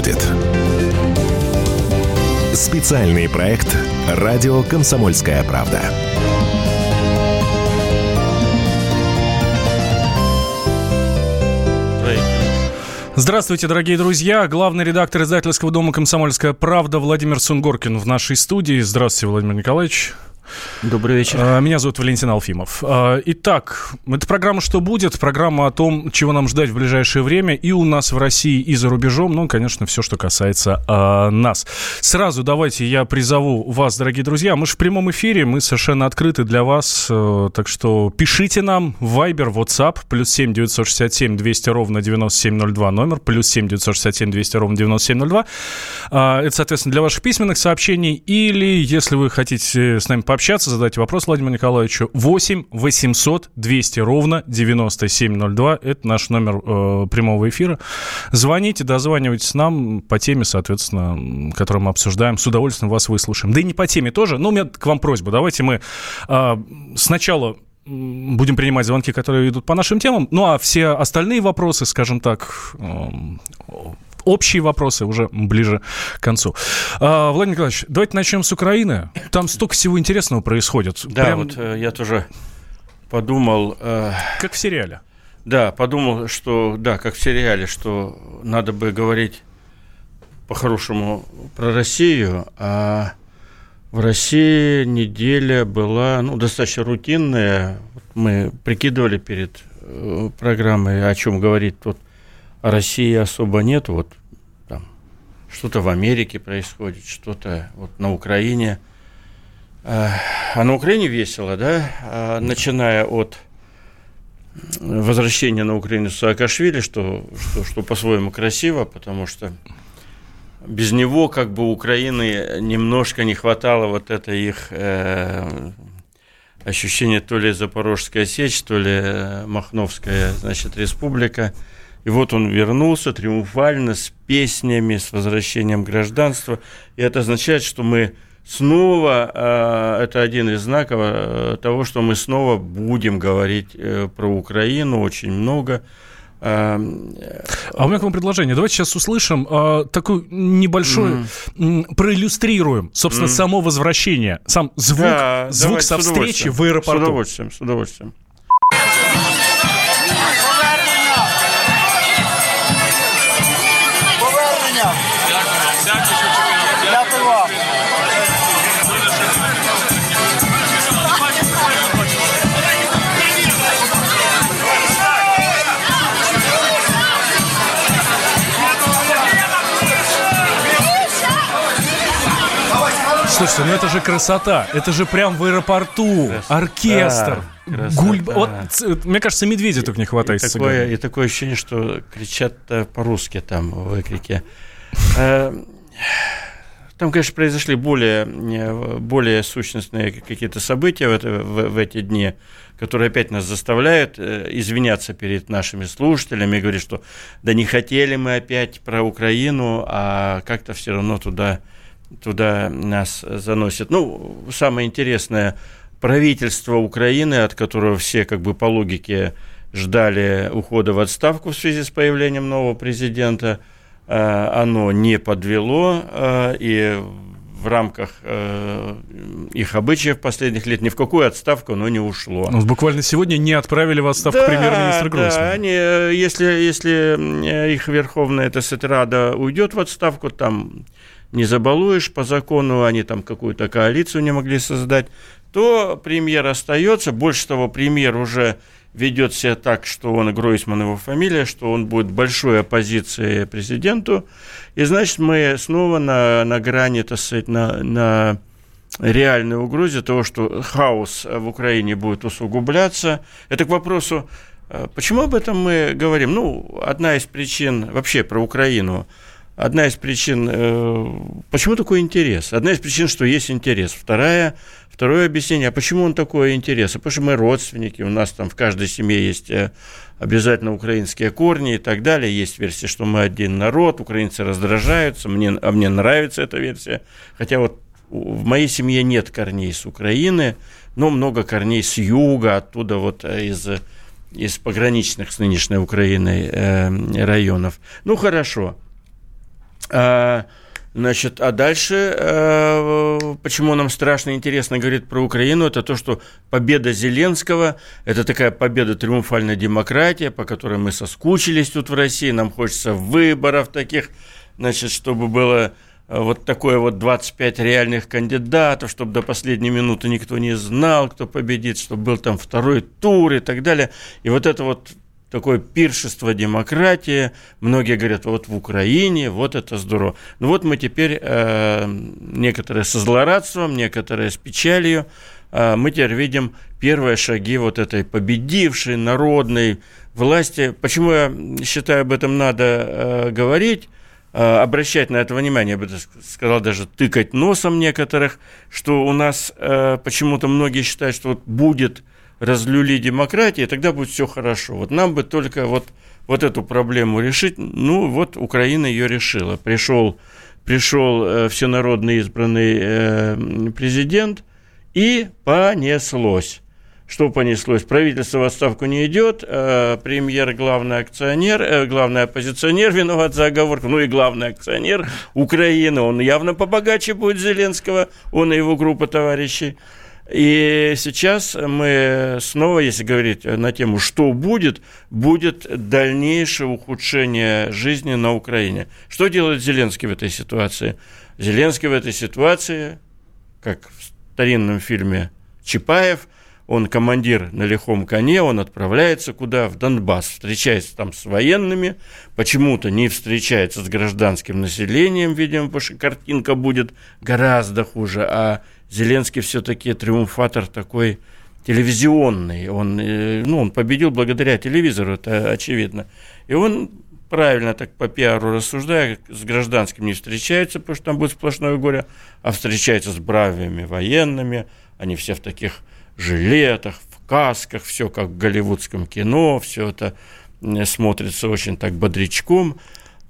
будет. Специальный проект «Радио Комсомольская правда». Здравствуйте, дорогие друзья. Главный редактор издательского дома «Комсомольская правда» Владимир Сунгоркин в нашей студии. Здравствуйте, Владимир Николаевич. Добрый вечер. А, меня зовут Валентин Алфимов. А, итак, это программа «Что будет?». Программа о том, чего нам ждать в ближайшее время и у нас в России, и за рубежом. Ну, конечно, все, что касается а, нас. Сразу давайте я призову вас, дорогие друзья. Мы же в прямом эфире, мы совершенно открыты для вас. А, так что пишите нам в Viber, WhatsApp, плюс 7 967 200 ровно 9702 номер, плюс 7 967 200 ровно 9702. А, это, соответственно, для ваших письменных сообщений. Или, если вы хотите с нами пообщаться, пообщаться, задать вопрос Владимиру Николаевичу. 8 800 200 ровно 9702. Это наш номер э, прямого эфира. Звоните, дозванивайтесь нам по теме, соответственно, которую мы обсуждаем. С удовольствием вас выслушаем. Да и не по теме тоже. Но у меня к вам просьба. Давайте мы э, сначала будем принимать звонки, которые идут по нашим темам. Ну а все остальные вопросы, скажем так, э, общие вопросы уже ближе к концу. А, Владимир Николаевич, давайте начнем с Украины. Там столько всего интересного происходит. Да, Прям... вот э, я тоже подумал... Э... Как в сериале. Да, подумал, что, да, как в сериале, что надо бы говорить по-хорошему про Россию, а в России неделя была ну, достаточно рутинная. Мы прикидывали перед э, программой, о чем говорит тут России особо нет. Вот там что-то в Америке происходит, что-то вот на Украине. А, а на Украине весело, да? А, начиная от возвращения на Украину Саакашвили, что, что, что по-своему красиво, потому что без него как бы Украины немножко не хватало вот это их э, ощущение то ли Запорожская сечь, то ли э, Махновская, значит, республика – и вот он вернулся триумфально с песнями, с возвращением гражданства. И это означает, что мы снова, э, это один из знаков э, того, что мы снова будем говорить э, про Украину очень много. А у меня к вам предложение. Давайте сейчас услышим э, такой небольшой, mm. проиллюстрируем, собственно, mm. само возвращение, сам звук, да, звук со встречи в аэропорту. С удовольствием, с удовольствием. Слушайте, ну это же красота. Это же прям в аэропорту. Красота. Оркестр. Гуль... Вот, мне кажется, медведя только не хватает. И такое, и такое ощущение, что кричат по-русски там в выкрике. Э, там, конечно, произошли более, более сущностные какие-то события в, это, в, в эти дни, которые опять нас заставляют э, извиняться перед нашими слушателями и говорить, что да не хотели мы опять про Украину, а как-то все равно туда туда нас заносит. Ну, самое интересное, правительство Украины, от которого все как бы по логике ждали ухода в отставку в связи с появлением нового президента, оно не подвело, э, и в рамках э, их обычаев последних лет ни в какую отставку оно не ушло. Ну, буквально сегодня не отправили в отставку да, премьер-министра Гройсмана. Да, они, если, если их Верховная Тесетрада уйдет в отставку, там не забалуешь по закону, они там какую-то коалицию не могли создать, то премьер остается. Больше того, премьер уже ведет себя так, что он, Гройсман его фамилия, что он будет большой оппозицией президенту. И значит, мы снова на, на грани, так сказать, на, на реальной угрозе того, что хаос в Украине будет усугубляться. Это к вопросу, э, почему об этом мы говорим? Ну, одна из причин вообще про Украину – одна из причин, э, почему такой интерес? Одна из причин, что есть интерес. Вторая, второе объяснение, а почему он такой интерес? Потому что мы родственники, у нас там в каждой семье есть э, обязательно украинские корни и так далее. Есть версия, что мы один народ, украинцы раздражаются, мне, а мне нравится эта версия. Хотя вот в моей семье нет корней с Украины, но много корней с юга, оттуда вот э, из из пограничных с нынешней Украиной э, районов. Ну, хорошо. А, Значит, а дальше, э, почему нам страшно интересно говорить про Украину, это то, что победа Зеленского – это такая победа триумфальной демократии, по которой мы соскучились тут в России, нам хочется выборов таких, значит, чтобы было э, вот такое вот 25 реальных кандидатов, чтобы до последней минуты никто не знал, кто победит, чтобы был там второй тур и так далее. И вот это вот такое пиршество демократии. Многие говорят, вот в Украине, вот это здорово. Ну вот мы теперь, э, некоторые со злорадством, некоторые с печалью, э, мы теперь видим первые шаги вот этой победившей народной власти. Почему я считаю, об этом надо э, говорить? Э, обращать на это внимание, я бы сказал, даже тыкать носом некоторых, что у нас э, почему-то многие считают, что вот будет разлюли демократии, тогда будет все хорошо. Вот нам бы только вот, вот эту проблему решить. Ну, вот Украина ее решила. Пришел, пришел э, всенародно избранный э, президент, и понеслось. Что понеслось? Правительство в отставку не идет, э, премьер главный акционер, э, главный оппозиционер виноват за оговорку, ну и главный акционер Украины, он явно побогаче будет Зеленского, он и его группа товарищей. И сейчас мы снова, если говорить на тему, что будет, будет дальнейшее ухудшение жизни на Украине. Что делает Зеленский в этой ситуации? Зеленский в этой ситуации, как в старинном фильме Чапаев, он командир на лихом коне, он отправляется куда? В Донбасс, встречается там с военными, почему-то не встречается с гражданским населением, видимо, потому что картинка будет гораздо хуже, а Зеленский все-таки триумфатор такой телевизионный. Он, э, ну, он победил благодаря телевизору, это очевидно. И он правильно так по пиару рассуждая, с гражданским не встречается, потому что там будет сплошное горе, а встречается с бравыми военными, они все в таких жилетах, в касках, все как в голливудском кино, все это смотрится очень так бодрячком.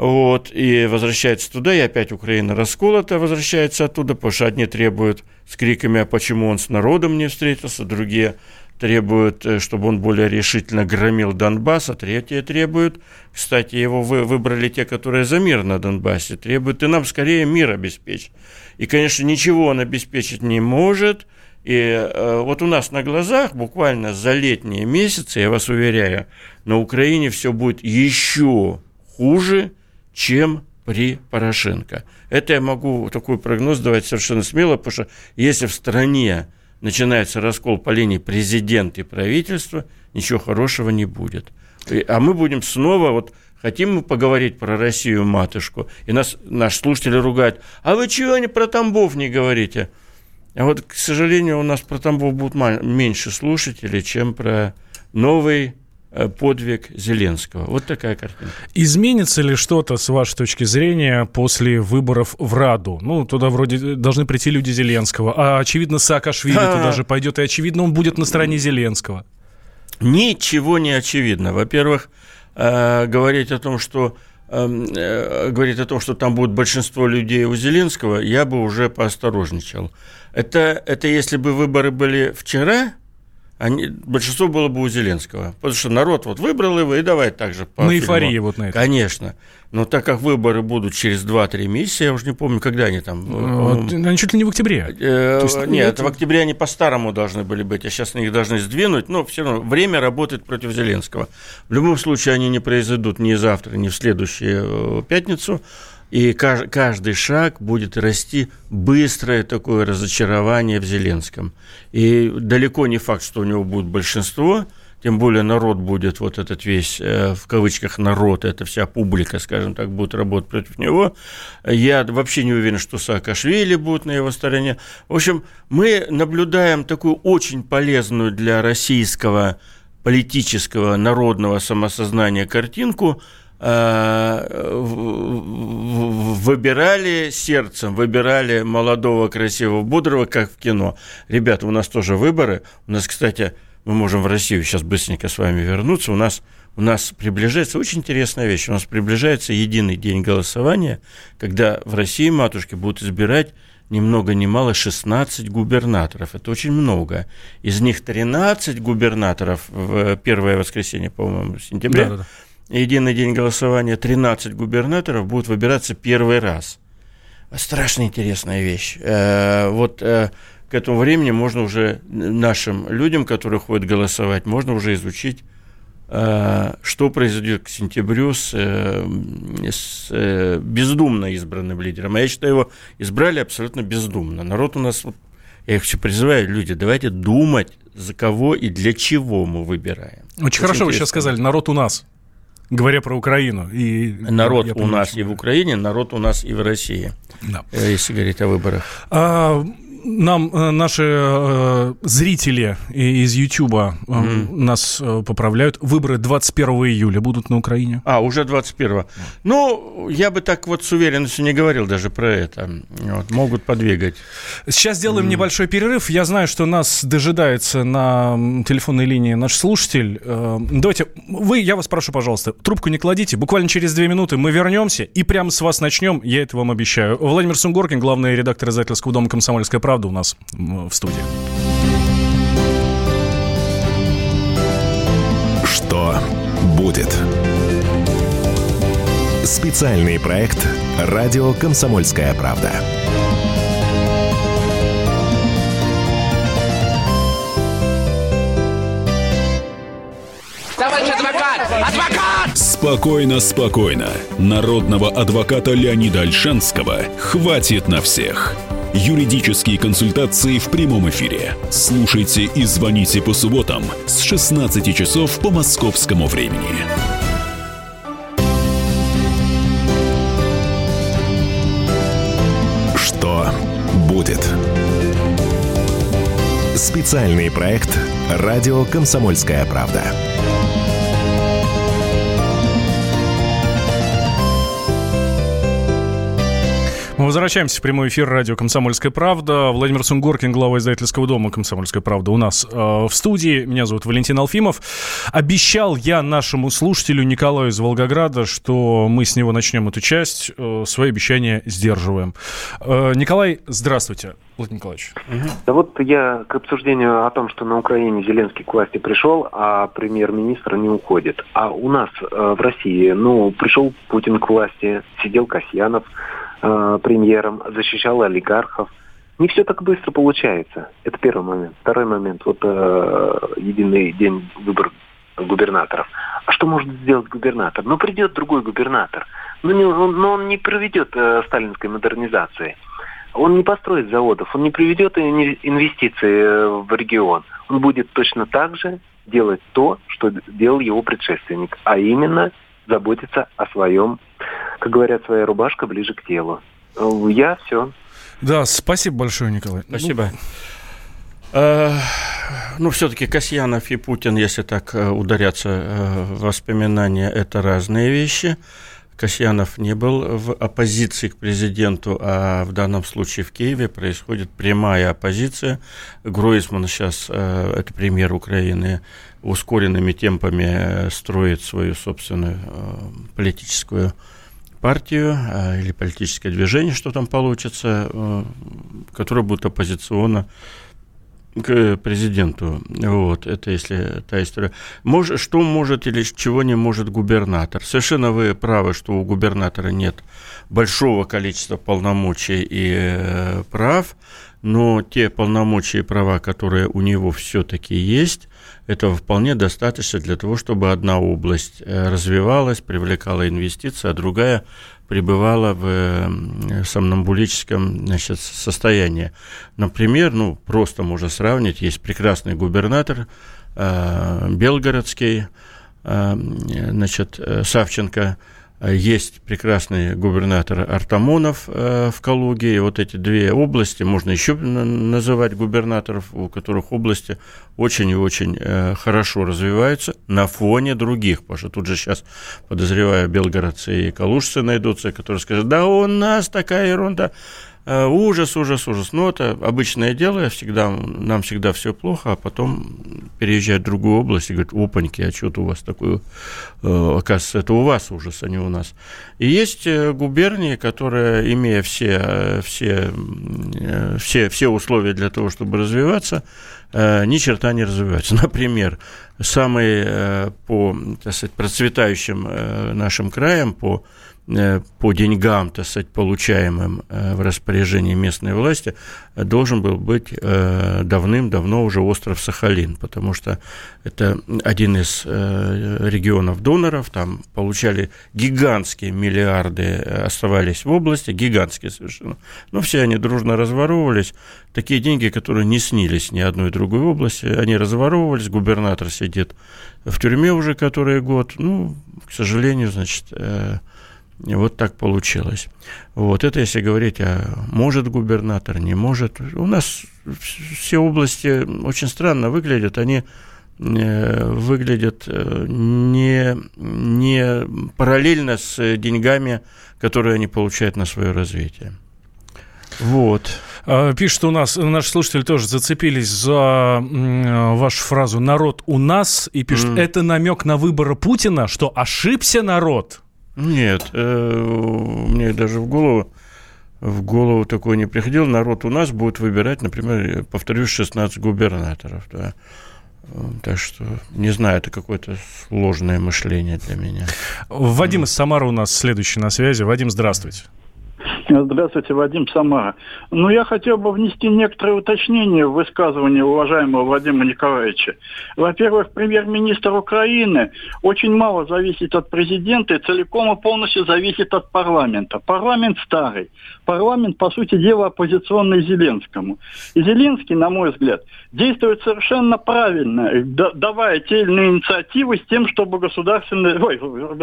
Вот, и возвращается туда, и опять Украина расколота, возвращается оттуда, потому что одни требуют с криками, а почему он с народом не встретился, другие требуют, э, чтобы он более решительно громил Донбасс, а третьи требуют, кстати, его вы, выбрали те, которые за мир на Донбассе, требуют, и нам скорее мир обеспечить. И, конечно, ничего он обеспечить не может, и э, вот у нас на глазах, буквально за летние месяцы, я вас уверяю, на Украине все будет еще хуже, чем при Порошенко. Это я могу такой прогноз давать совершенно смело, потому что если в стране начинается раскол по линии президент и правительства, ничего хорошего не будет. А мы будем снова, вот хотим мы поговорить про Россию матушку, и нас наш слушатель ругает, а вы чего не про Тамбов не говорите? А вот, к сожалению, у нас про Тамбов будут меньше слушателей, чем про новый подвиг Зеленского. Вот такая картина. Изменится ли что-то, с вашей точки зрения, после выборов в Раду? Ну, туда вроде должны прийти люди Зеленского, а, очевидно, Саакашвили а туда же пойдет, и, очевидно, он будет на стороне Зеленского. Ничего не очевидно. Во-первых, э, говорить о том, что эм, э, говорить о том, что там будет большинство людей у Зеленского, я бы уже поосторожничал. Это, это если бы выборы были вчера, они, большинство было бы у Зеленского. Потому что народ вот выбрал его, и давай так же по На эйфории вот на это. Конечно. Но так как выборы будут через 2-3 месяца, я уже не помню, когда они там... Вот, они чуть ли не в октябре. Э, есть, нет, это... в октябре они по-старому должны были быть, а сейчас они их должны сдвинуть, но все равно время работает против Зеленского. В любом случае они не произойдут ни завтра, ни в следующую э, пятницу, и каждый шаг будет расти быстрое такое разочарование в Зеленском. И далеко не факт, что у него будет большинство, тем более народ будет, вот этот весь, э, в кавычках, народ, эта вся публика, скажем так, будет работать против него. Я вообще не уверен, что Саакашвили будет на его стороне. В общем, мы наблюдаем такую очень полезную для российского политического народного самосознания картинку – выбирали сердцем, выбирали молодого, красивого, бодрого, как в кино. Ребята, у нас тоже выборы. У нас, кстати, мы можем в Россию сейчас быстренько с вами вернуться. У нас, у нас приближается очень интересная вещь. У нас приближается единый день голосования, когда в России матушки будут избирать ни много ни мало 16 губернаторов. Это очень много. Из них 13 губернаторов в первое воскресенье, по-моему, сентября. Да, да, да единый день голосования 13 губернаторов будут выбираться первый раз. Страшно интересная вещь. Э, вот э, к этому времени можно уже нашим людям, которые ходят голосовать, можно уже изучить э, что произойдет к сентябрю с, с бездумно избранным лидером. А я считаю, его избрали абсолютно бездумно. Народ у нас, я их все призываю, люди, давайте думать, за кого и для чего мы выбираем. Очень, Очень хорошо интересно. вы сейчас сказали, народ у нас говоря про Украину. И, народ я, я у нас и в Украине, народ у нас и в России, да. Э, если говорить о выборах. А, нам э, наши э, зрители из Ютуба э, mm-hmm. нас э, поправляют. Выборы 21 июля будут на Украине. А, уже 21. Mm. Ну, я бы так вот с уверенностью не говорил даже про это. Вот, могут подвигать. Сейчас сделаем mm-hmm. небольшой перерыв. Я знаю, что нас дожидается на телефонной линии наш слушатель. Э, давайте, вы, я вас прошу, пожалуйста, трубку не кладите. Буквально через две минуты мы вернемся и прямо с вас начнем. Я это вам обещаю. Владимир Сунгоркин, главный редактор издательского дома «Комсомольская правда» у нас в студии. Что будет? Специальный проект «Радио Комсомольская правда». Товарищ адвокат! Адвокат! Спокойно, спокойно. Народного адвоката Леонида Альшанского хватит на всех. Юридические консультации в прямом эфире. Слушайте и звоните по субботам с 16 часов по московскому времени. Что будет? Специальный проект «Радио Комсомольская правда». Мы возвращаемся в прямой эфир радио «Комсомольская правда». Владимир Сунгоркин, глава издательского дома «Комсомольская правда» у нас э, в студии. Меня зовут Валентин Алфимов. Обещал я нашему слушателю Николаю из Волгограда, что мы с него начнем эту часть. Э, свои обещания сдерживаем. Э, Николай, здравствуйте. Владимир Николаевич. Да вот я к обсуждению о том, что на Украине Зеленский к власти пришел, а премьер-министр не уходит. А у нас э, в России, ну, пришел Путин к власти, сидел Касьянов, э, премьером, защищал олигархов. Не все так быстро получается. Это первый момент. Второй момент. Вот э, единый день выбор губернаторов. А что может сделать губернатор? Ну, придет другой губернатор. Ну, не, он, но он не проведет э, сталинской модернизации. Он не построит заводов, он не приведет инвестиции э, в регион. Он будет точно так же делать то, что делал его предшественник, а именно заботиться о своем как говорят, своя рубашка ближе к телу. Я все. Да, спасибо большое, Николай. Спасибо. Ну, ну все-таки Касьянов и Путин, если так э, ударяться э, воспоминания, это разные вещи. Касьянов не был в оппозиции к президенту, а в данном случае в Киеве происходит прямая оппозиция. Гройсман сейчас, э, это премьер Украины, ускоренными темпами строит свою собственную политическую партию э, или политическое движение, что там получится, э, которое будет оппозиционно к президенту. Вот, это если та история. Мож, что может или чего не может губернатор? Совершенно вы правы, что у губернатора нет большого количества полномочий и э, прав, но те полномочия и права, которые у него все-таки есть, этого вполне достаточно для того, чтобы одна область э, развивалась, привлекала инвестиции, а другая пребывала в сомнамбулическом значит, состоянии. Например, ну, просто можно сравнить, есть прекрасный губернатор э, Белгородский, э, значит, э, Савченко, есть прекрасный губернатор Артамонов э, в Калуге. И вот эти две области, можно еще называть губернаторов, у которых области очень и очень э, хорошо развиваются на фоне других. Потому что тут же сейчас, подозреваю, белгородцы и калужцы найдутся, которые скажут, да у нас такая ерунда. Э, ужас, ужас, ужас. Но это обычное дело, всегда, нам всегда все плохо, а потом переезжают в другую область и говорят, опаньки, а что-то у вас такое, э, оказывается, это у вас ужас, а не у нас. И есть э, губернии, которые, имея все, все, все, все условия для того, чтобы развиваться, ни черта не развиваются. Например, самый по так сказать, процветающим нашим краям, по по деньгам, так сказать, получаемым э, в распоряжении местной власти, должен был быть э, давным-давно уже остров Сахалин, потому что это один из регионов доноров, там получали гигантские миллиарды, оставались в области, гигантские совершенно. Но все они дружно разворовывались. Такие деньги, которые не снились ни одной другой области, они разворовывались, губернатор сидит в тюрьме уже который год. Ну, к сожалению, значит, и вот так получилось. Вот это если говорить, а может губернатор, не может. У нас все области очень странно выглядят, они э, выглядят э, не, не параллельно с деньгами, которые они получают на свое развитие. Вот. А, пишет у нас, наши слушатели тоже зацепились за вашу фразу «народ у нас» и пишет, mm. это намек на выборы Путина, что ошибся народ. Нет, э, мне даже в голову в голову такое не приходило. Народ у нас будет выбирать, например, повторюсь, 16 губернаторов. Да. Так что, не знаю, это какое-то сложное мышление для меня. Вадим из Самары у нас следующий на связи. Вадим, здравствуйте. Здравствуйте, Вадим Самара. Ну, я хотел бы внести некоторые уточнения в высказывание уважаемого Вадима Николаевича. Во-первых, премьер-министр Украины очень мало зависит от президента и целиком и полностью зависит от парламента. Парламент старый. Парламент, по сути дела, оппозиционный Зеленскому. И Зеленский, на мой взгляд, действует совершенно правильно, давая те или иные инициативы с тем, чтобы государственная, ой,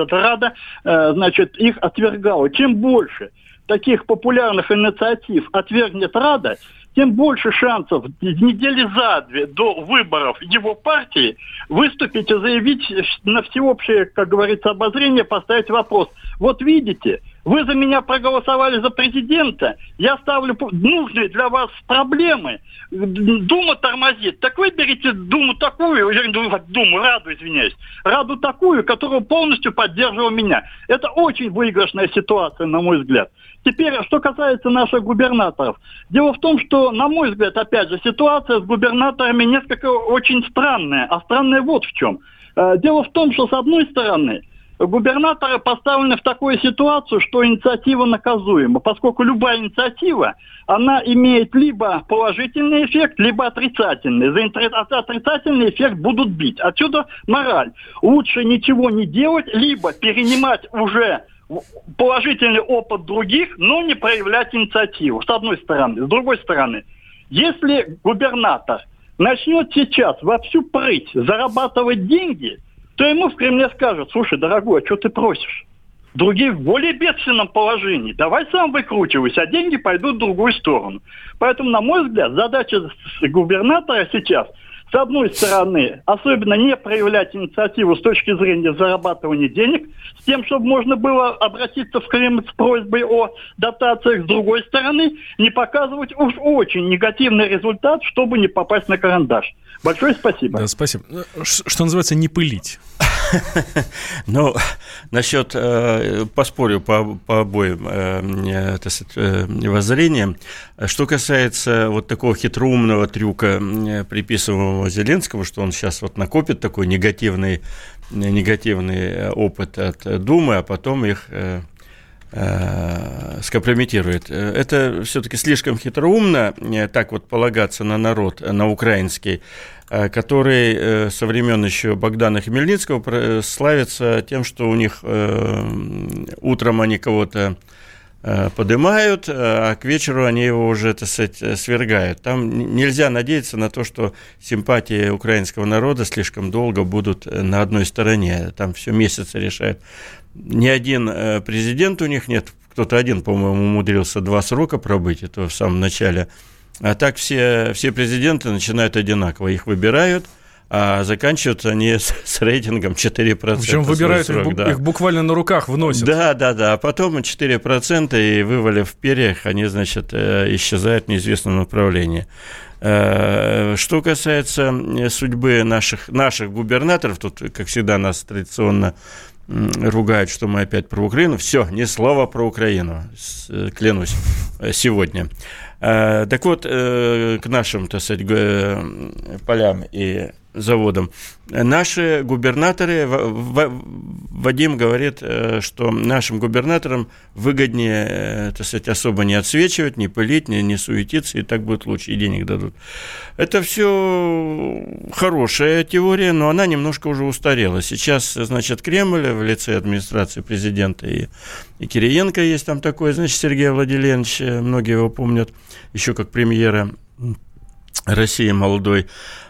Рада, э, значит, их отвергала. Чем больше таких популярных инициатив отвергнет Рада, тем больше шансов недели за две до выборов его партии выступить и заявить на всеобщее, как говорится, обозрение, поставить вопрос. Вот видите, вы за меня проголосовали за президента, я ставлю нужные для вас проблемы. Дума тормозит. Так выберите Думу такую, Думу, Раду, извиняюсь, Раду такую, которая полностью поддерживала меня. Это очень выигрышная ситуация, на мой взгляд. Теперь, что касается наших губернаторов. Дело в том, что, на мой взгляд, опять же, ситуация с губернаторами несколько очень странная. А странная вот в чем. Э, дело в том, что, с одной стороны, губернаторы поставлены в такую ситуацию, что инициатива наказуема, поскольку любая инициатива, она имеет либо положительный эффект, либо отрицательный. За отрицательный эффект будут бить. Отсюда мораль. Лучше ничего не делать, либо перенимать уже положительный опыт других, но не проявлять инициативу, с одной стороны. С другой стороны, если губернатор начнет сейчас во всю прыть зарабатывать деньги, то ему в Кремле скажут, слушай, дорогой, а что ты просишь? Другие в более бедственном положении. Давай сам выкручивайся, а деньги пойдут в другую сторону. Поэтому, на мой взгляд, задача губернатора сейчас – с одной стороны, особенно не проявлять инициативу с точки зрения зарабатывания денег, с тем, чтобы можно было обратиться в Кремль с просьбой о дотациях, с другой стороны, не показывать уж очень негативный результат, чтобы не попасть на карандаш. Большое спасибо. Да, спасибо. Что называется, не пылить. Ну, насчет, э, поспорю по, по обоим э, э, воззрениям. Что касается вот такого хитроумного трюка, приписываемого Зеленскому, что он сейчас вот накопит такой негативный, негативный опыт от Думы, а потом их скомпрометирует. Это все-таки слишком хитроумно так вот полагаться на народ, на украинский, Э, который э, со времен еще Богдана Хмельницкого э, славится тем, что у них утром они кого-то поднимают, а к вечеру они его уже, сказать, свергают. Там нельзя надеяться на то, что симпатии украинского народа слишком долго будут на одной стороне. Там все месяцы решают. Ни один президент у них нет. Кто-то один, по-моему, умудрился два срока пробыть, это в самом начале а так все, все президенты начинают одинаково. Их выбирают, а заканчиваются они с, с рейтингом 4%. Причем выбирают срок, их, да. их буквально на руках выносят. Да, да, да. А потом 4% и вывалив в перьях, они, значит, э, исчезают в неизвестном направлении. Э, что касается судьбы наших, наших губернаторов, тут, как всегда, нас традиционно ругают, что мы опять про Украину. Все, ни слова про Украину, э, клянусь, сегодня. Так вот, к нашим, так сказать, полям и заводом. Наши губернаторы, Вадим говорит, э, что нашим губернаторам выгоднее, э, так сказать, особо не отсвечивать, не пылить, не, не суетиться, и так будет лучше, и денег дадут. Это все хорошая теория, но она немножко уже устарела. Сейчас, значит, Кремль в лице администрации президента и, и Кириенко есть там такой, значит, Сергей Владимирович, э, многие его помнят, еще как премьера России молодой,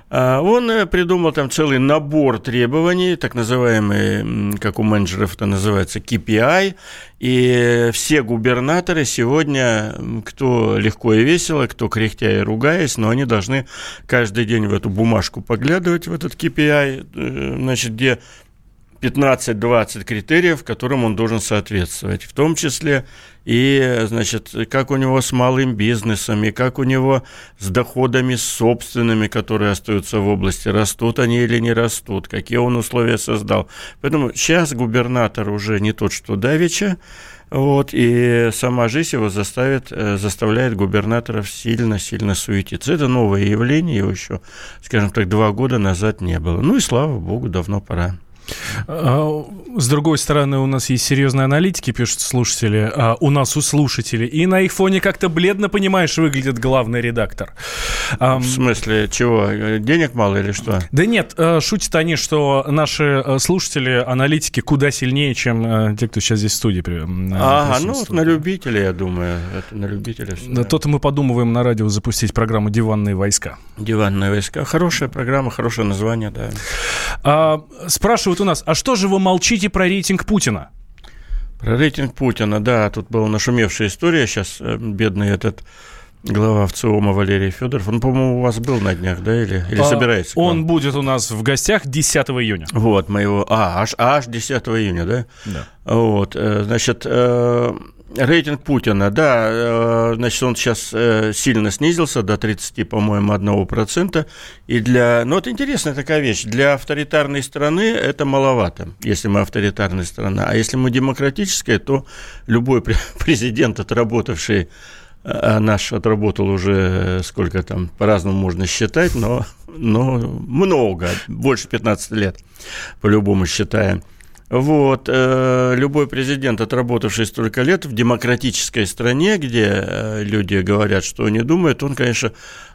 он э, придумал там целый набор требований, так называемый, как у менеджеров это называется, KPI, и. Все губернаторы сегодня, кто легко и весело, кто кряхтя и ругаясь, но они должны каждый день в эту бумажку поглядывать, в этот KPI, э, значит, где 15-20 критериев, которым он должен соответствовать, в том числе и, значит, как у него с малым бизнесом, и как у него с доходами собственными, которые остаются в области, растут они или не растут, какие он условия создал. Поэтому сейчас губернатор уже не тот, что Давича, вот, и сама жизнь его заставит, э, заставляет губернаторов сильно-сильно суетиться. Это новое явление, его еще, скажем так, два года назад не было. Ну и слава богу, давно пора. А, с другой стороны, у нас есть серьезные аналитики, пишут слушатели, а у нас у слушателей, и на их фоне как-то бледно, понимаешь, выглядит главный редактор. В смысле, чего? Денег мало или что? Да нет, э, шутят они, что наши э, слушатели, аналитики куда сильнее, чем э, те, кто сейчас здесь в студии Ага, ну, на любителя, я думаю, это на любителя. Да, то-то мы подумываем на радио запустить программу «Диванные войска». «Диванные войска». Хорошая программа, хорошее название, да. А, спрашивают спрашивают у нас, а что же вы молчите про рейтинг Путина? Про рейтинг Путина, да, тут была нашумевшая история, сейчас э, бедный этот глава ВЦИОМа Валерий Федоров. Он, по-моему, у вас был на днях, да, или, или а, собирается? Он будет у нас в гостях 10 июня. Вот, мы его... А, аж, аж 10 июня, да? Да. Вот, э, значит, э, рейтинг Путина, да, э, значит, он сейчас э, сильно снизился до 30, по-моему, 1%. И для... Ну, это интересная такая вещь. Для авторитарной страны это маловато, если мы авторитарная страна. А если мы демократическая, то любой президент, отработавший э, а наш отработал уже сколько там, по-разному можно считать, но, но много, больше 15 лет, по-любому считаем. Вот, э, любой президент, отработавший столько лет в демократической стране, где э, люди говорят, что они думают, он, конечно,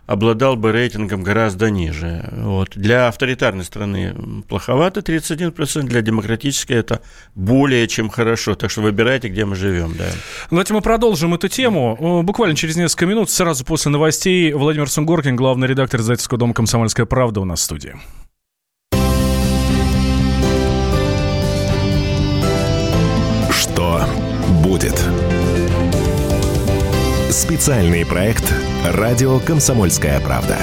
обладал бы рейтингом гораздо ниже. Вот. Для авторитарной страны плоховато 31%, для демократической это более чем хорошо. Так что выбирайте, где мы живем. Да. Давайте мы продолжим эту тему. Буквально через несколько минут, сразу после новостей, Владимир Сунгоркин, главный редактор издательского дома «Комсомольская правда» у нас в студии. Будет? Специальный проект «Радио Комсомольская правда».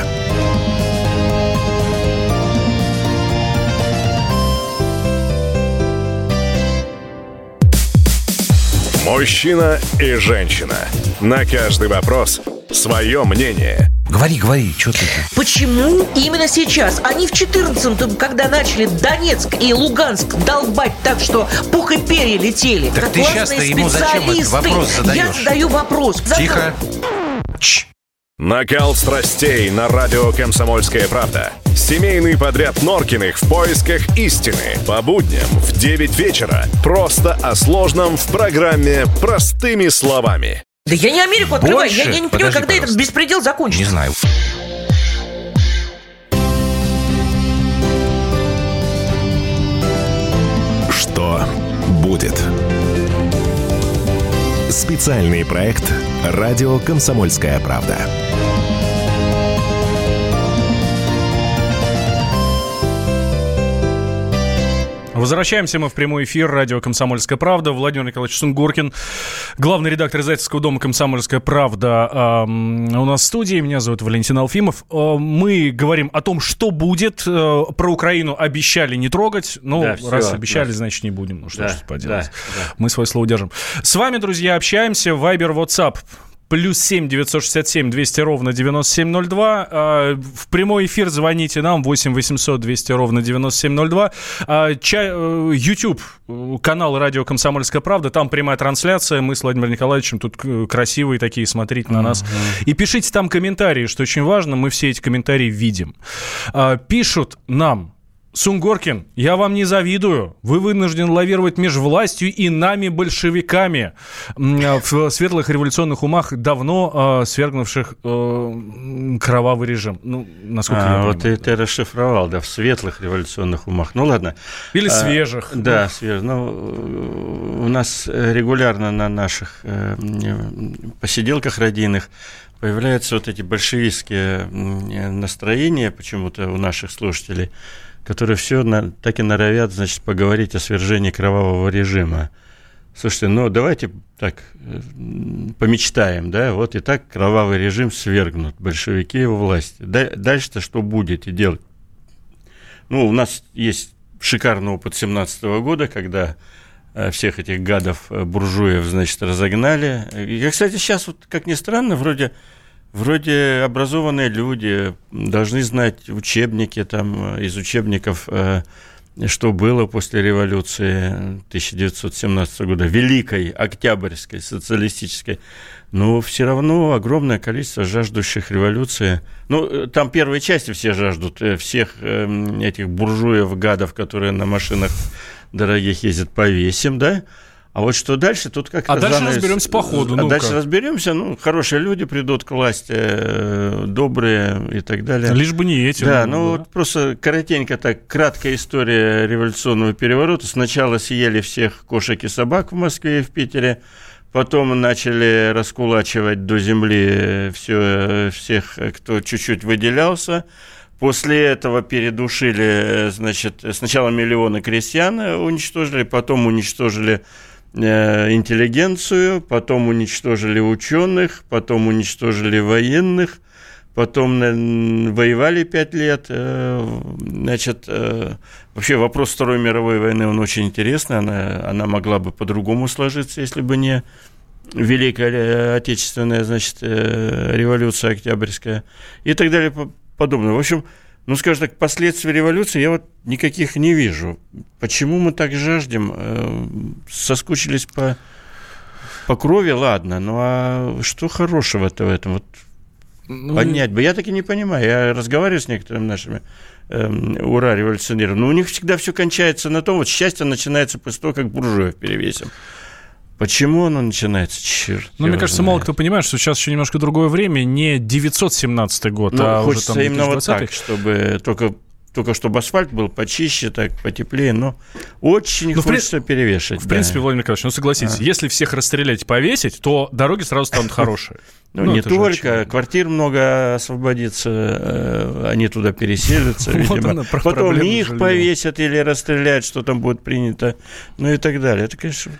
Мужчина и женщина. На каждый вопрос свое мнение – Говори, говори, что ты? Почему именно сейчас? Они в 14-м, когда начали Донецк и Луганск долбать так, что пух и перья летели. Так ты сейчас-то ему зачем этот вопрос задаешь? Я задаю вопрос. Тихо. Чш. Накал страстей на радио «Комсомольская правда». Семейный подряд Норкиных в поисках истины. По будням в 9 вечера. Просто о сложном в программе «Простыми словами». Да я не Америку открываю. Я, я не понимаю, когда пожалуйста. этот беспредел закончится. Не знаю. Что будет? Специальный проект «Радио Комсомольская правда». Возвращаемся мы в прямой эфир радио «Комсомольская правда». Владимир Николаевич Сунгоркин, главный редактор издательского дома «Комсомольская правда» у нас в студии. Меня зовут Валентин Алфимов. А, мы говорим о том, что будет. А, про Украину обещали не трогать. Ну, да, раз все, обещали, да. значит, не будем. Ну, что да, ж поделать. Да, да. Мы свое слово держим. С вами, друзья, общаемся. Вайбер, WhatsApp плюс 7 967 200 ровно 9702. А, в прямой эфир звоните нам 8 800 200 ровно 9702. А, э, YouTube, канал радио «Комсомольская правда», там прямая трансляция. Мы с Владимиром Николаевичем тут красивые такие, смотрите на нас. И пишите там комментарии, что очень важно, мы все эти комментарии видим. А, пишут нам Сунгоркин, я вам не завидую. Вы вынуждены лавировать между властью и нами, большевиками, а, в светлых революционных умах, давно э, свергнувших э, кровавый режим. Ну, насколько а, я Вот ты, ты расшифровал, да, в светлых революционных умах. Ну, ладно. Или а, свежих. Да, ну. свежих. Ну, у нас регулярно на наших э, посиделках родийных появляются вот эти большевистские настроения почему-то у наших слушателей – которые все на, так и норовят, значит, поговорить о свержении кровавого режима. Слушайте, ну давайте так помечтаем, да, вот и так кровавый режим свергнут, большевики его власти. Дальше-то что будете делать? Ну, у нас есть шикарный опыт 17 года, когда э, всех этих гадов э, буржуев, значит, разогнали. И, кстати, сейчас вот, как ни странно, вроде Вроде образованные люди должны знать учебники, там, из учебников, э, что было после революции 1917 года, Великой Октябрьской социалистической. Но все равно огромное количество жаждущих революции. Ну, э, там первые части все жаждут, э, всех этих буржуев, гадов, которые на машинах дорогих ездят, повесим, да? А вот что дальше, тут как-то... А дальше занавес... разберемся по ходу. А дальше разберемся, ну, хорошие люди придут к власти, э, добрые и так далее. Лишь бы не эти. Да, ну, ну вот просто коротенько так, краткая история революционного переворота. Сначала съели всех кошек и собак в Москве и в Питере, потом начали раскулачивать до земли все, всех, кто чуть-чуть выделялся, После этого передушили, значит, сначала миллионы крестьян уничтожили, потом уничтожили Э, интеллигенцию, потом уничтожили ученых, потом уничтожили военных, потом воевали пять лет. Э, значит, э, вообще вопрос Второй мировой войны, он очень интересный, она, она могла бы по-другому сложиться, если бы не Великая Отечественная, значит, революция Октябрьская и так далее подобное. В общем, ну, скажем так, последствий революции я вот никаких не вижу. Почему мы так жаждем? Э, соскучились по, по крови, ладно, ну а что хорошего-то в этом? Вот ну, понять бы. Я таки не понимаю. Я разговариваю с некоторыми нашими э, ура революционерами, но у них всегда все кончается на том, вот счастье начинается после того, как буржуев перевесим. Почему оно начинается? Черт. Ну, мне кажется, знает. мало кто понимает, что сейчас еще немножко другое время, не 917 год, ну, а хочется уже там именно вот так, чтобы только только чтобы асфальт был почище, так потеплее, но очень ну, хочется при... перевешивать. В да. принципе, Владимир Николаевич, ну согласитесь, а. если всех расстрелять, повесить, то дороги сразу станут хорошие. Ну, ну не только, квартир много освободится, э, они туда переселятся, видимо. Потом их повесят или расстреляют, что там будет принято, ну и так далее. Это, конечно,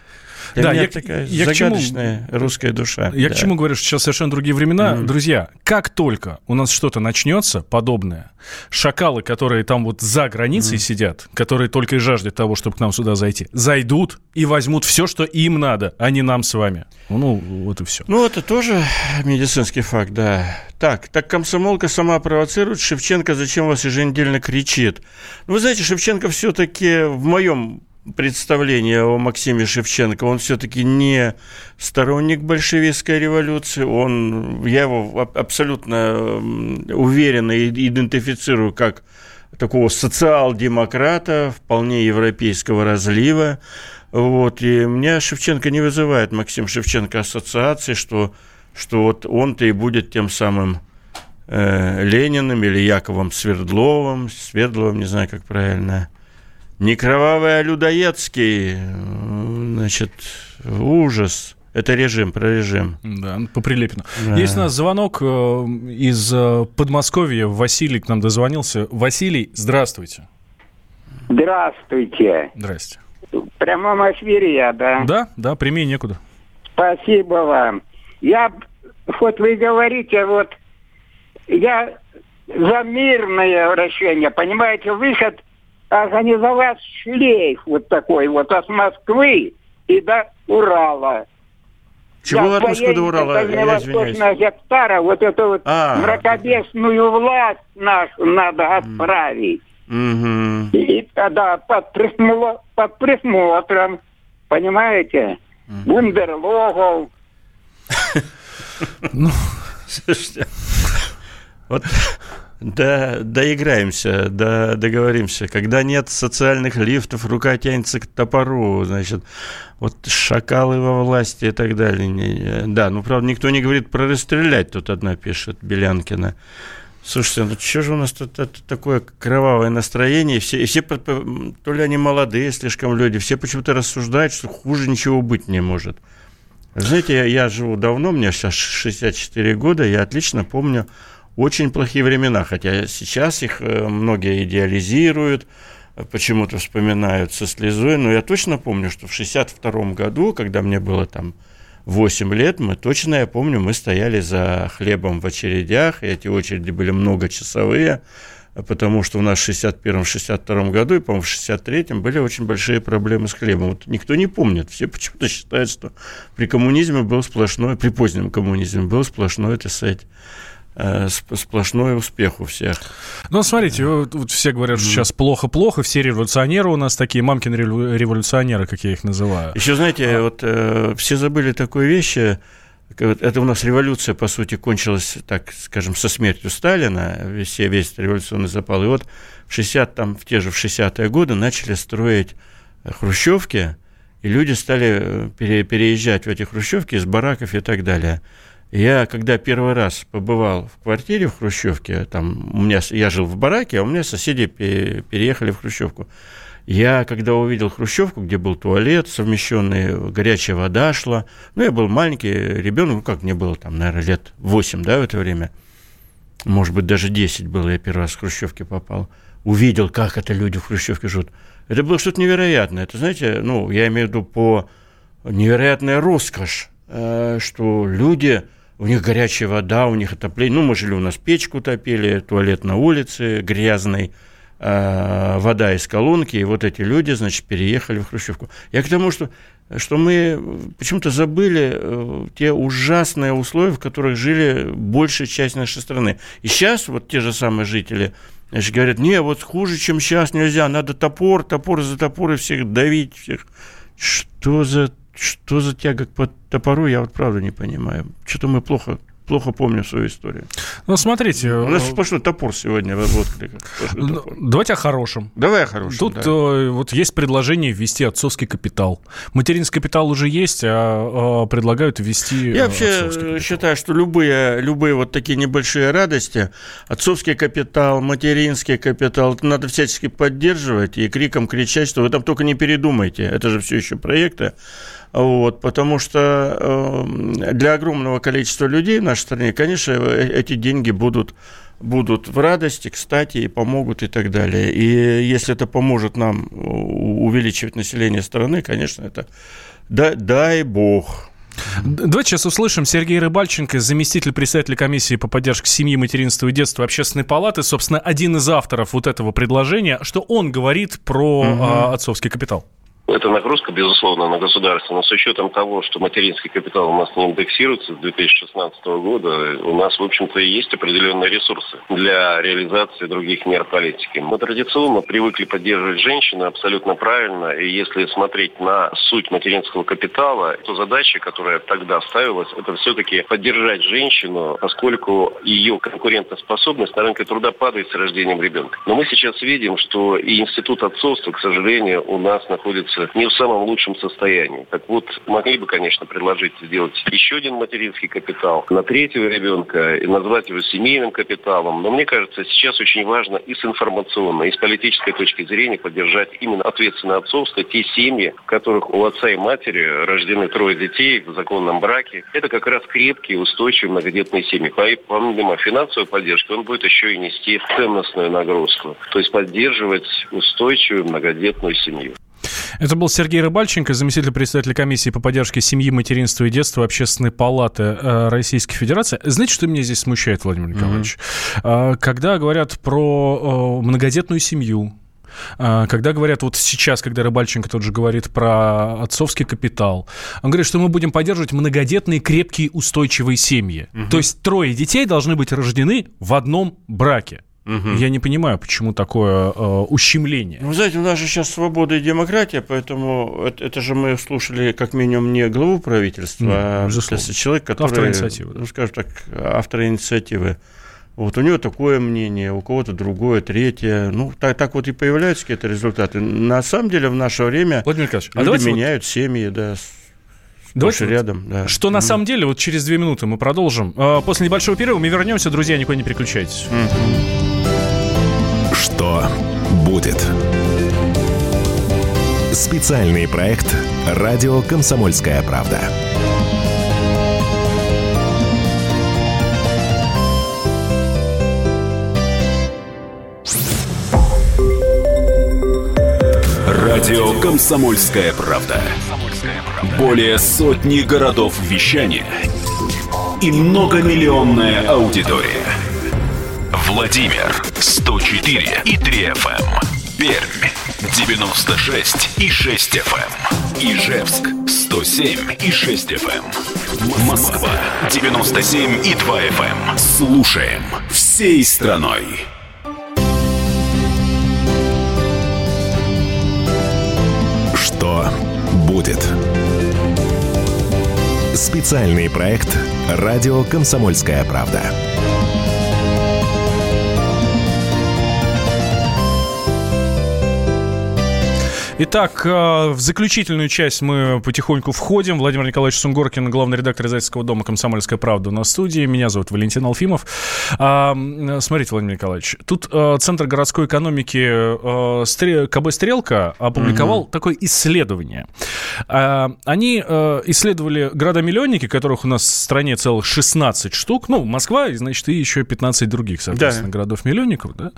для да, меня я, такая я загадочная чему, русская душа. Я да. к чему говорю, что сейчас совершенно другие времена. Mm-hmm. Друзья, как только у нас что-то начнется подобное, шакалы, которые там вот за границей mm-hmm. сидят, которые только и жаждут того, чтобы к нам сюда зайти, зайдут и возьмут все, что им надо, а не нам с вами. Ну, вот и все. Ну, это тоже медицинский факт, да. Так, так комсомолка сама провоцирует. Шевченко зачем вас еженедельно кричит? Ну, вы знаете, Шевченко все-таки в моем представление о Максиме Шевченко. Он все-таки не сторонник большевистской революции. Он, я его абсолютно уверенно идентифицирую как такого социал-демократа, вполне европейского разлива. Вот. И меня Шевченко не вызывает, Максим Шевченко, ассоциации, что, что вот он-то и будет тем самым э, Лениным или Яковом Свердловым, Свердловым, не знаю, как правильно – не кровавый, а людоедский. Значит, ужас. Это режим, про режим. Да, по Прилепину. Да. Есть у нас звонок э, из э, Подмосковья. Василий к нам дозвонился. Василий, здравствуйте. Здравствуйте. Здрасте. В прямом эфире я, да? Да, да, прямее некуда. Спасибо вам. Я, вот вы говорите, вот, я за мирное решение, понимаете, выход организовать шлейф вот такой вот от Москвы и до Урала. Чего от Москвы до Урала? Я извиняюсь. гектара вот эту вот А. мракобесную власть нашу надо отправить. Мгм. И тогда под, присмо- под присмотром, понимаете, бунтерлогов, Слушайте, вот да, доиграемся, да, договоримся. Когда нет социальных лифтов, рука тянется к топору, значит, вот шакалы во власти и так далее. Да, ну, правда, никто не говорит про расстрелять, тут одна пишет, Белянкина. Слушайте, ну что же у нас тут это такое кровавое настроение? Все, и все, то ли они молодые слишком люди, все почему-то рассуждают, что хуже ничего быть не может. Знаете, я, я живу давно, мне сейчас 64 года, я отлично помню очень плохие времена, хотя сейчас их э, многие идеализируют, почему-то вспоминают со слезой, но я точно помню, что в 62 году, когда мне было там 8 лет, мы точно, я помню, мы стояли за хлебом в очередях, и эти очереди были многочасовые, потому что у нас в 61-62 году и, по-моему, в 63-м были очень большие проблемы с хлебом. Вот никто не помнит. Все почему-то считают, что при коммунизме был сплошной, при позднем коммунизме был сплошной, так сказать, э, сп- сплошной успех у всех. Ну, смотрите, вот, все говорят, что сейчас плохо-плохо, все революционеры у нас такие, револю- революционеры, как я их называю. Еще, знаете, вот э, все забыли как вот Это у нас революция, по сути, кончилась, так скажем, со смертью Сталина, все, весь революционный запал. И вот в 60, там, в те же в 60-е годы начали строить э, хрущевки, и люди стали э, пере- переезжать в эти хрущевки из бараков и так далее. Я, когда первый раз побывал в квартире в Хрущевке, там у меня, я жил в бараке, а у меня соседи пе- переехали в Хрущевку. Я, когда увидел Хрущевку, где был туалет совмещенный, горячая вода шла, ну, я был маленький ребенок, ну, как мне было, там, наверное, лет 8, да, в это время, может быть, даже 10 было, я первый раз в Хрущевке попал, увидел, как это люди в Хрущевке живут. Это было что-то невероятное. Это, знаете, ну, я имею в виду по невероятная роскошь, э, что люди, у них горячая вода, у них отопление. Ну, мы жили, у нас печку топили, туалет на улице грязный, э, вода из колонки, и вот эти люди, значит, переехали в Хрущевку. Я к тому, что, что мы почему-то забыли э, те ужасные условия, в которых жили большая часть нашей страны. И сейчас вот те же самые жители значит, говорят, не, вот хуже, чем сейчас нельзя, надо топор, топор за топор и всех давить, всех. Что за, что за тяга к топору, я вот правда не понимаю. Что-то мы плохо, плохо помним свою историю. Ну, смотрите... У нас э, сплошной топор сегодня в откликах. Ну. Давайте о хорошем. Давай о хорошем, Тут да. э, вот есть предложение ввести отцовский капитал. Материнский капитал уже есть, а, а предлагают ввести Я э, вообще э, капитал. считаю, что любые, любые вот такие небольшие радости, отцовский капитал, материнский капитал, это надо всячески поддерживать и криком кричать, что вы там только не передумайте, это же все еще проекты. Вот, потому что э, для огромного количества людей в нашей стране, конечно, э- эти деньги будут будут в радости, кстати, и помогут и так далее. И если это поможет нам увеличивать население страны, конечно, это да, дай бог. Давайте сейчас услышим Сергей Рыбальченко, заместитель председателя комиссии по поддержке семьи, материнства и детства Общественной палаты, собственно, один из авторов вот этого предложения, что он говорит про а, отцовский капитал. Это нагрузка, безусловно, на государство, но с учетом того, что материнский капитал у нас не индексируется с 2016 года, у нас, в общем-то, и есть определенные ресурсы для реализации других мер политики. Мы традиционно привыкли поддерживать женщину абсолютно правильно, и если смотреть на суть материнского капитала, то задача, которая тогда ставилась, это все-таки поддержать женщину, поскольку ее конкурентоспособность на рынке труда падает с рождением ребенка. Но мы сейчас видим, что и институт отцовства, к сожалению, у нас находится находится не в самом лучшем состоянии. Так вот, могли бы, конечно, предложить сделать еще один материнский капитал на третьего ребенка и назвать его семейным капиталом. Но мне кажется, сейчас очень важно и с информационной, и с политической точки зрения поддержать именно ответственное отцовство, те семьи, в которых у отца и матери рождены трое детей в законном браке. Это как раз крепкие, устойчивые многодетные семьи. Помимо финансовой поддержки, он будет еще и нести ценностную нагрузку. То есть поддерживать устойчивую многодетную семью. Это был Сергей Рыбальченко, заместитель председателя комиссии по поддержке семьи, материнства и детства Общественной палаты э, Российской Федерации. Знаете, что меня здесь смущает, Владимир Николаевич? Mm-hmm. Когда говорят про э, многодетную семью, когда говорят, вот сейчас, когда Рыбальченко тот же говорит про отцовский капитал, он говорит, что мы будем поддерживать многодетные, крепкие, устойчивые семьи. Угу. То есть трое детей должны быть рождены в одном браке. Угу. Я не понимаю, почему такое э, ущемление. Вы знаете, у нас же сейчас свобода и демократия, поэтому это, это же мы слушали как минимум не главу правительства, mm, а безусловно. человек, который... Автор инициативы. Ну, скажем так, автор инициативы. Вот у него такое мнение, у кого-то другое, третье. Ну, так, так вот и появляются какие-то результаты. На самом деле в наше время Владимир а люди меняют вот... семьи, да, Давайте рядом, да. Что mm. на самом деле, вот через две минуты мы продолжим. А, после небольшого перерыва мы вернемся, друзья, никуда не переключайтесь. Mm. Что будет? Специальный проект «Радио Комсомольская правда». Радио «Комсомольская правда». Более сотни городов вещания и многомиллионная аудитория. Владимир 104 и 3 FM. Эм. Пермь 96 и 6 FM. Эм. Ижевск 107 и 6 FM. Эм. Москва 97 и 2 FM. Слушаем всей страной. Что будет? Специальный проект «Радио Комсомольская правда». Итак, э, в заключительную часть мы потихоньку входим. Владимир Николаевич Сунгоркин, главный редактор издательского дома «Комсомольская правда» на студии. Меня зовут Валентин Алфимов. А, смотрите, Владимир Николаевич, тут э, Центр городской экономики э, КБ «Стрелка» опубликовал угу. такое исследование. А, они исследовали города-миллионники, которых у нас в стране целых 16 штук. Ну, Москва, и, значит, и еще 15 других, соответственно, да. городов-миллионников. Да?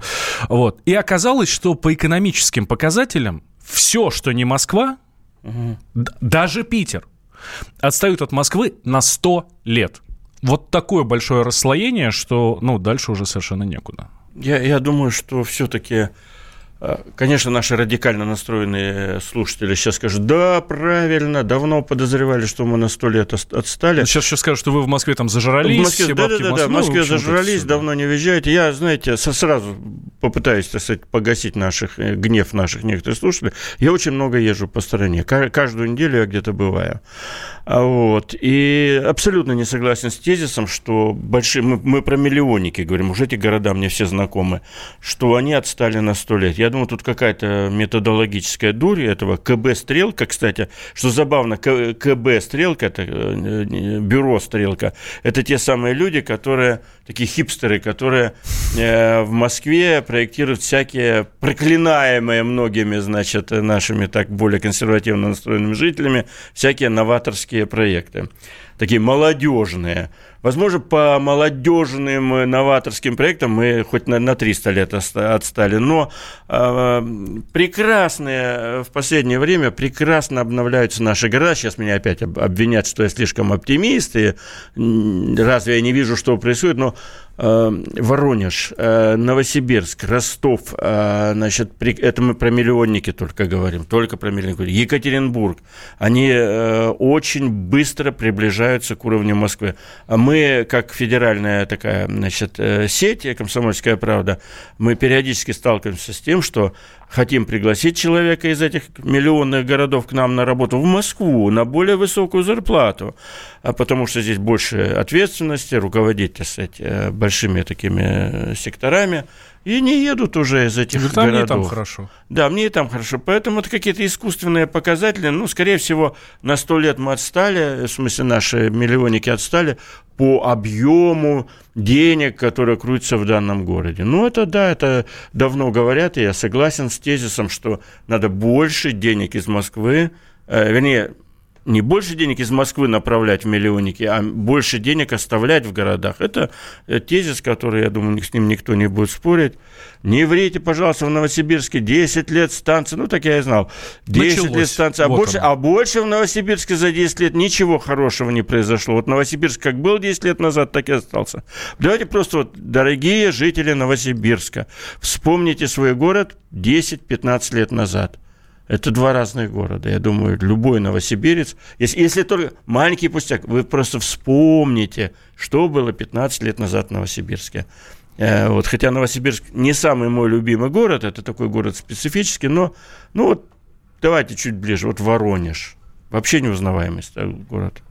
Вот. И оказалось, что по экономическим показателям все, что не Москва, угу. даже Питер, отстают от Москвы на 100 лет. Вот такое большое расслоение, что ну, дальше уже совершенно некуда. Я, я думаю, что все-таки конечно, наши радикально настроенные слушатели сейчас скажут, да, правильно, давно подозревали, что мы на сто лет отстали. Но ну, сейчас еще скажут, что вы в Москве там зажрались. В Москве, да, да, да, да, в Москве зажрались, давно не въезжаете. Я, знаете, сразу попытаюсь, так сказать, погасить наших, э, гнев наших некоторых слушателей. Я очень много езжу по стране. Каждую неделю я где-то бываю. А вот. И абсолютно не согласен с тезисом, что большие... Мы, мы про миллионники говорим, уже эти города мне все знакомы, что они отстали на сто лет. Я думаю, тут какая-то методологическая дурь этого. КБ-стрелка, кстати, что забавно, КБ-стрелка, это э, бюро-стрелка, это те самые люди, которые, такие хипстеры, которые э, в Москве проектируют всякие проклинаемые многими, значит, нашими так более консервативно настроенными жителями, всякие новаторские проекты такие молодежные. Возможно, по молодежным э, новаторским проектам мы хоть на, на 300 лет отстали, но э, прекрасные в последнее время прекрасно обновляются наши города. Сейчас меня опять обвинят, что я слишком оптимист, и разве я не вижу, что происходит, но Воронеж, э, Новосибирск, Ростов, э, значит, это мы про миллионники только говорим, только про миллионники. Екатеринбург, они э, очень быстро приближаются к уровню Москвы. А мы, как федеральная такая, значит, э, сеть «Комсомольская правда», мы периодически сталкиваемся с тем, что хотим пригласить человека из этих миллионных городов к нам на работу в Москву на более высокую зарплату, а потому что здесь больше ответственности, руководить, так сказать, э, большим большими такими секторами, и не едут уже из этих Говорит, а городов. мне там хорошо. Да, мне и там хорошо. Поэтому это какие-то искусственные показатели. Ну, скорее всего, на сто лет мы отстали, в смысле, наши миллионники отстали по объему денег, которые крутятся в данном городе. Ну, это да, это давно говорят, и я согласен с тезисом, что надо больше денег из Москвы, э, вернее, не больше денег из Москвы направлять в миллионники, а больше денег оставлять в городах. Это э, тезис, который, я думаю, с ним никто не будет спорить. Не врите, пожалуйста, в Новосибирске 10 лет станции, ну так я и знал, 10 Началось. лет станции, а, Вот больше, а больше в Новосибирске за 10 лет ничего хорошего не произошло. Вот Новосибирск как был 10 лет назад, так и остался. Давайте просто, вот, дорогие жители Новосибирска, вспомните свой город 10-15 лет назад. Это два разных города. Я думаю, любой новосибирец, если, если только маленький пустяк, вы просто вспомните, что было 15 лет назад в Новосибирске. Э, Вот, хотя Новосибирск не самый мой любимый город, это такой город специфический, но ну вот давайте чуть ближе. Вот Воронеж. Вообще неузнаваемость да, город.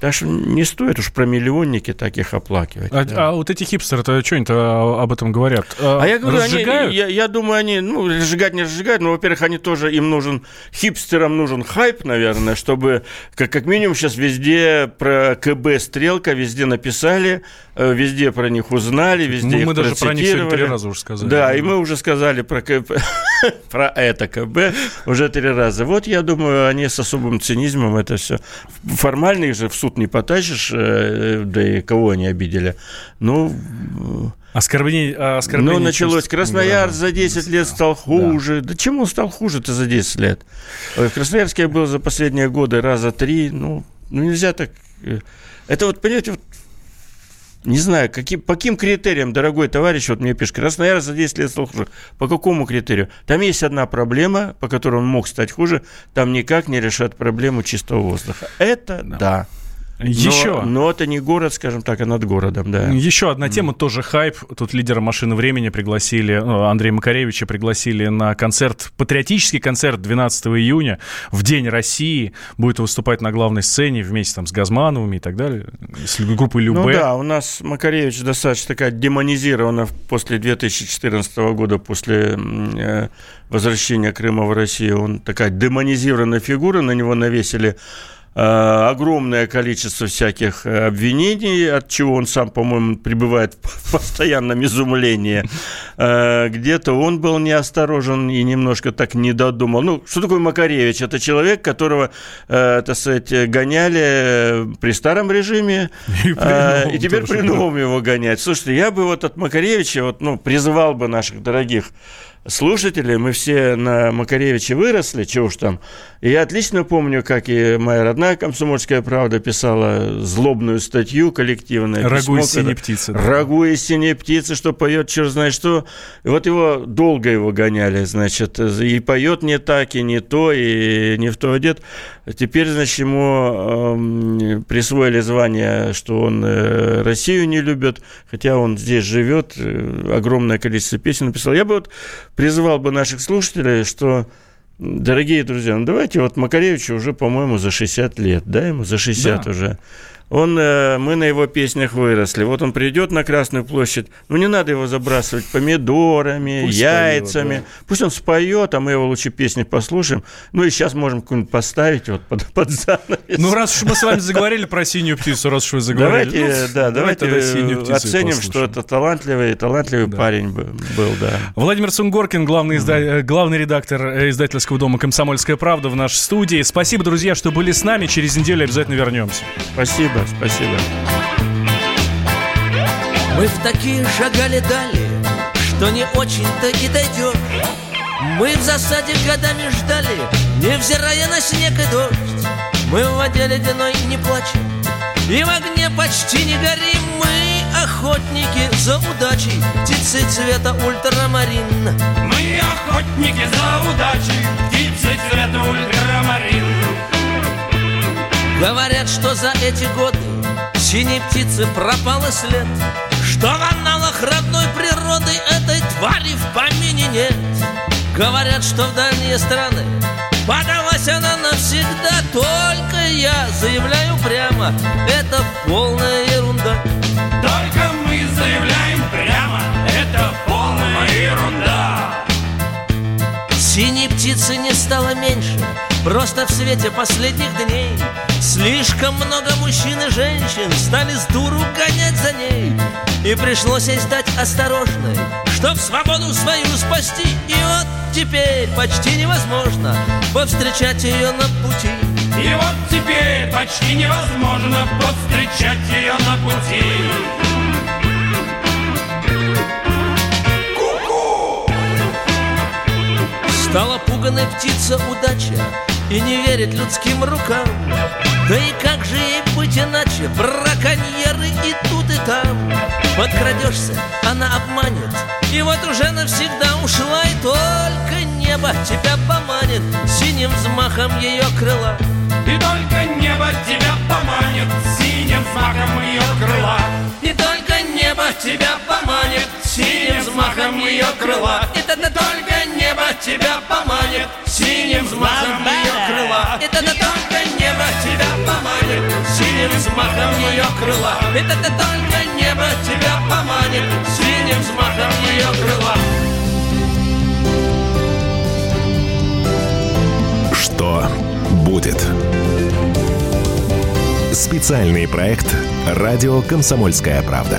Так что не стоит уж про миллионники таких оплакивать. А, да. а вот эти хипстеры-то что-нибудь об этом говорят? А я говорю, они, разжигают? я, я думаю, они, ну, разжигать не разжигают, но, во-первых, они тоже, им нужен, хипстерам нужен хайп, наверное, чтобы, как, как минимум, сейчас везде про КБ «Стрелка», везде написали, э, везде про них узнали, везде Ну, их мы даже про них сегодня три раза уже сказали. Да, и мы уже сказали про КБ, про это КБ уже три раза. Вот, я думаю, они с особым цинизмом это все. Формально их же в суд не потащишь, э, да и кого они обидели. Ну, Оскорбление, а, оскорбление ну, началось. чувств Краснояр граждан. за 10 лет стал хуже. Да, чему он стал хуже-то за 10 лет? В Красноярске я был за последние годы раза три. Ну, ну нельзя так... э, Это вот, понимаете, вот не знаю, каким, по каким критериям, дорогой товарищ, вот мне пишет, Краснояр за 10 лет стал хуже. По какому критерию? Там есть одна проблема, по которой он мог стать хуже. Там никак не решат проблему чистого воздуха. Это да. Но- Еще. Но, это не город, скажем так, а над городом, да. Еще одна тема, тоже хайп. Тут лидера машины времени пригласили, ну, Андрея Макаревича пригласили на концерт, патриотический концерт 12 июня, в День России. Будет выступать на главной сцене вместе там с Газмановыми и так далее, с группой Любе. Ну да, у нас Макаревич достаточно такая демонизирована после 2014 года, после э, возвращения Крыма в Россию. Он такая демонизированная фигура, на него навесили огромное количество всяких э, обвинений, от чего он сам, по-моему, пребывает в постоянном изумлении. Э, Где-то он был неосторожен и немножко так не додумал. Ну, что такое Макаревич? Это человек, которого, э, так сказать, гоняли э, при старом режиме, И э, и теперь при новом его гонять. Слушайте, я бы вот от Макаревича вот, ну, призывал бы наших дорогих слушателей, мы все на Макаревиче выросли, чего уж там. И я отлично помню, как и моя родная комсомольская правда писала злобную статью коллективную. «Рагу из синей птицы», да. Рагу из синей птицы, что поет черт знает что. И вот его долго его гоняли, значит, и поет не так, и не то, и не в то одет. Теперь, значит, ему эм, присвоили звание, что он э, Россию не любит, хотя он здесь живет, э, огромное количество песен написал. Я бы вот призывал бы наших слушателей, что Дорогие друзья, ну давайте вот Макаревичу уже, по-моему, за 60 лет, да, ему за 60 Да. уже. Он, э, мы на его песнях выросли. Вот он придет на Красную площадь, ну не надо его забрасывать помидорами, Пусть яйцами. споет, Пусть он споет, а мы его лучше песни послушаем. Ну и сейчас можем какую-нибудь поставить вот под, под занавес. Ну, раз уж мы с вами заговорили про синюю птицу, раз уж вы заговорили. Давайте, ну, да, давай давайте оценим, что это талантливый, талантливый Да. парень бы- был, да. Владимир Сунгоркин, главный, изда- главный редактор э, издательского дома «Комсомольская правда» в нашей студии. Спасибо, друзья, что были с нами. Через неделю обязательно вернемся. Спасибо, спасибо. Мы в такие шагали дали, что не очень-то и дойдешь. Мы в засаде годами ждали, невзирая на снег и дождь. Мы в воде ледяной не плачем, и в огне почти не горим. Мы охотники за удачей, птицы цвета ультрамарин. Мы охотники за удачей, птицы цвета ультрамарин. Говорят, что за эти годы Синей птицы пропала след Что в аналах родной природы Этой твари в помине нет. Говорят, что в дальние страны Подалась она навсегда. Только я заявляю прямо Это полная ерунда. Только мы заявляем прямо Это полная ерунда. Синей птицы не стало меньше Просто в свете последних дней Слишком много мужчин и женщин Стали с дуру гонять за ней. И пришлось ей стать осторожной Чтоб свободу свою спасти. И вот теперь почти невозможно Повстречать ее на пути. И вот теперь почти невозможно Повстречать ее на пути. Стала пуганой птица удача И не верит людским рукам. Да и как же ей быть иначе? Браконьеры и тут и там. Подкрадешься, она обманет. И вот уже навсегда ушла И только небо тебя поманит. Синим взмахом ее крыла. И только небо тебя поманит. Синим взмахом ее крыла. И только небо тебя поманит Синим взмахом ее крыла. И тогда только небо тебя поманит. Синим взмахом ее крыла. И тогда только небо тебя поманит. Синим взмахом ее крыла. И тогда только небо тебя поманит. Синим взмахом ее крыла. Что будет? Специальный проект «Радио Комсомольская правда».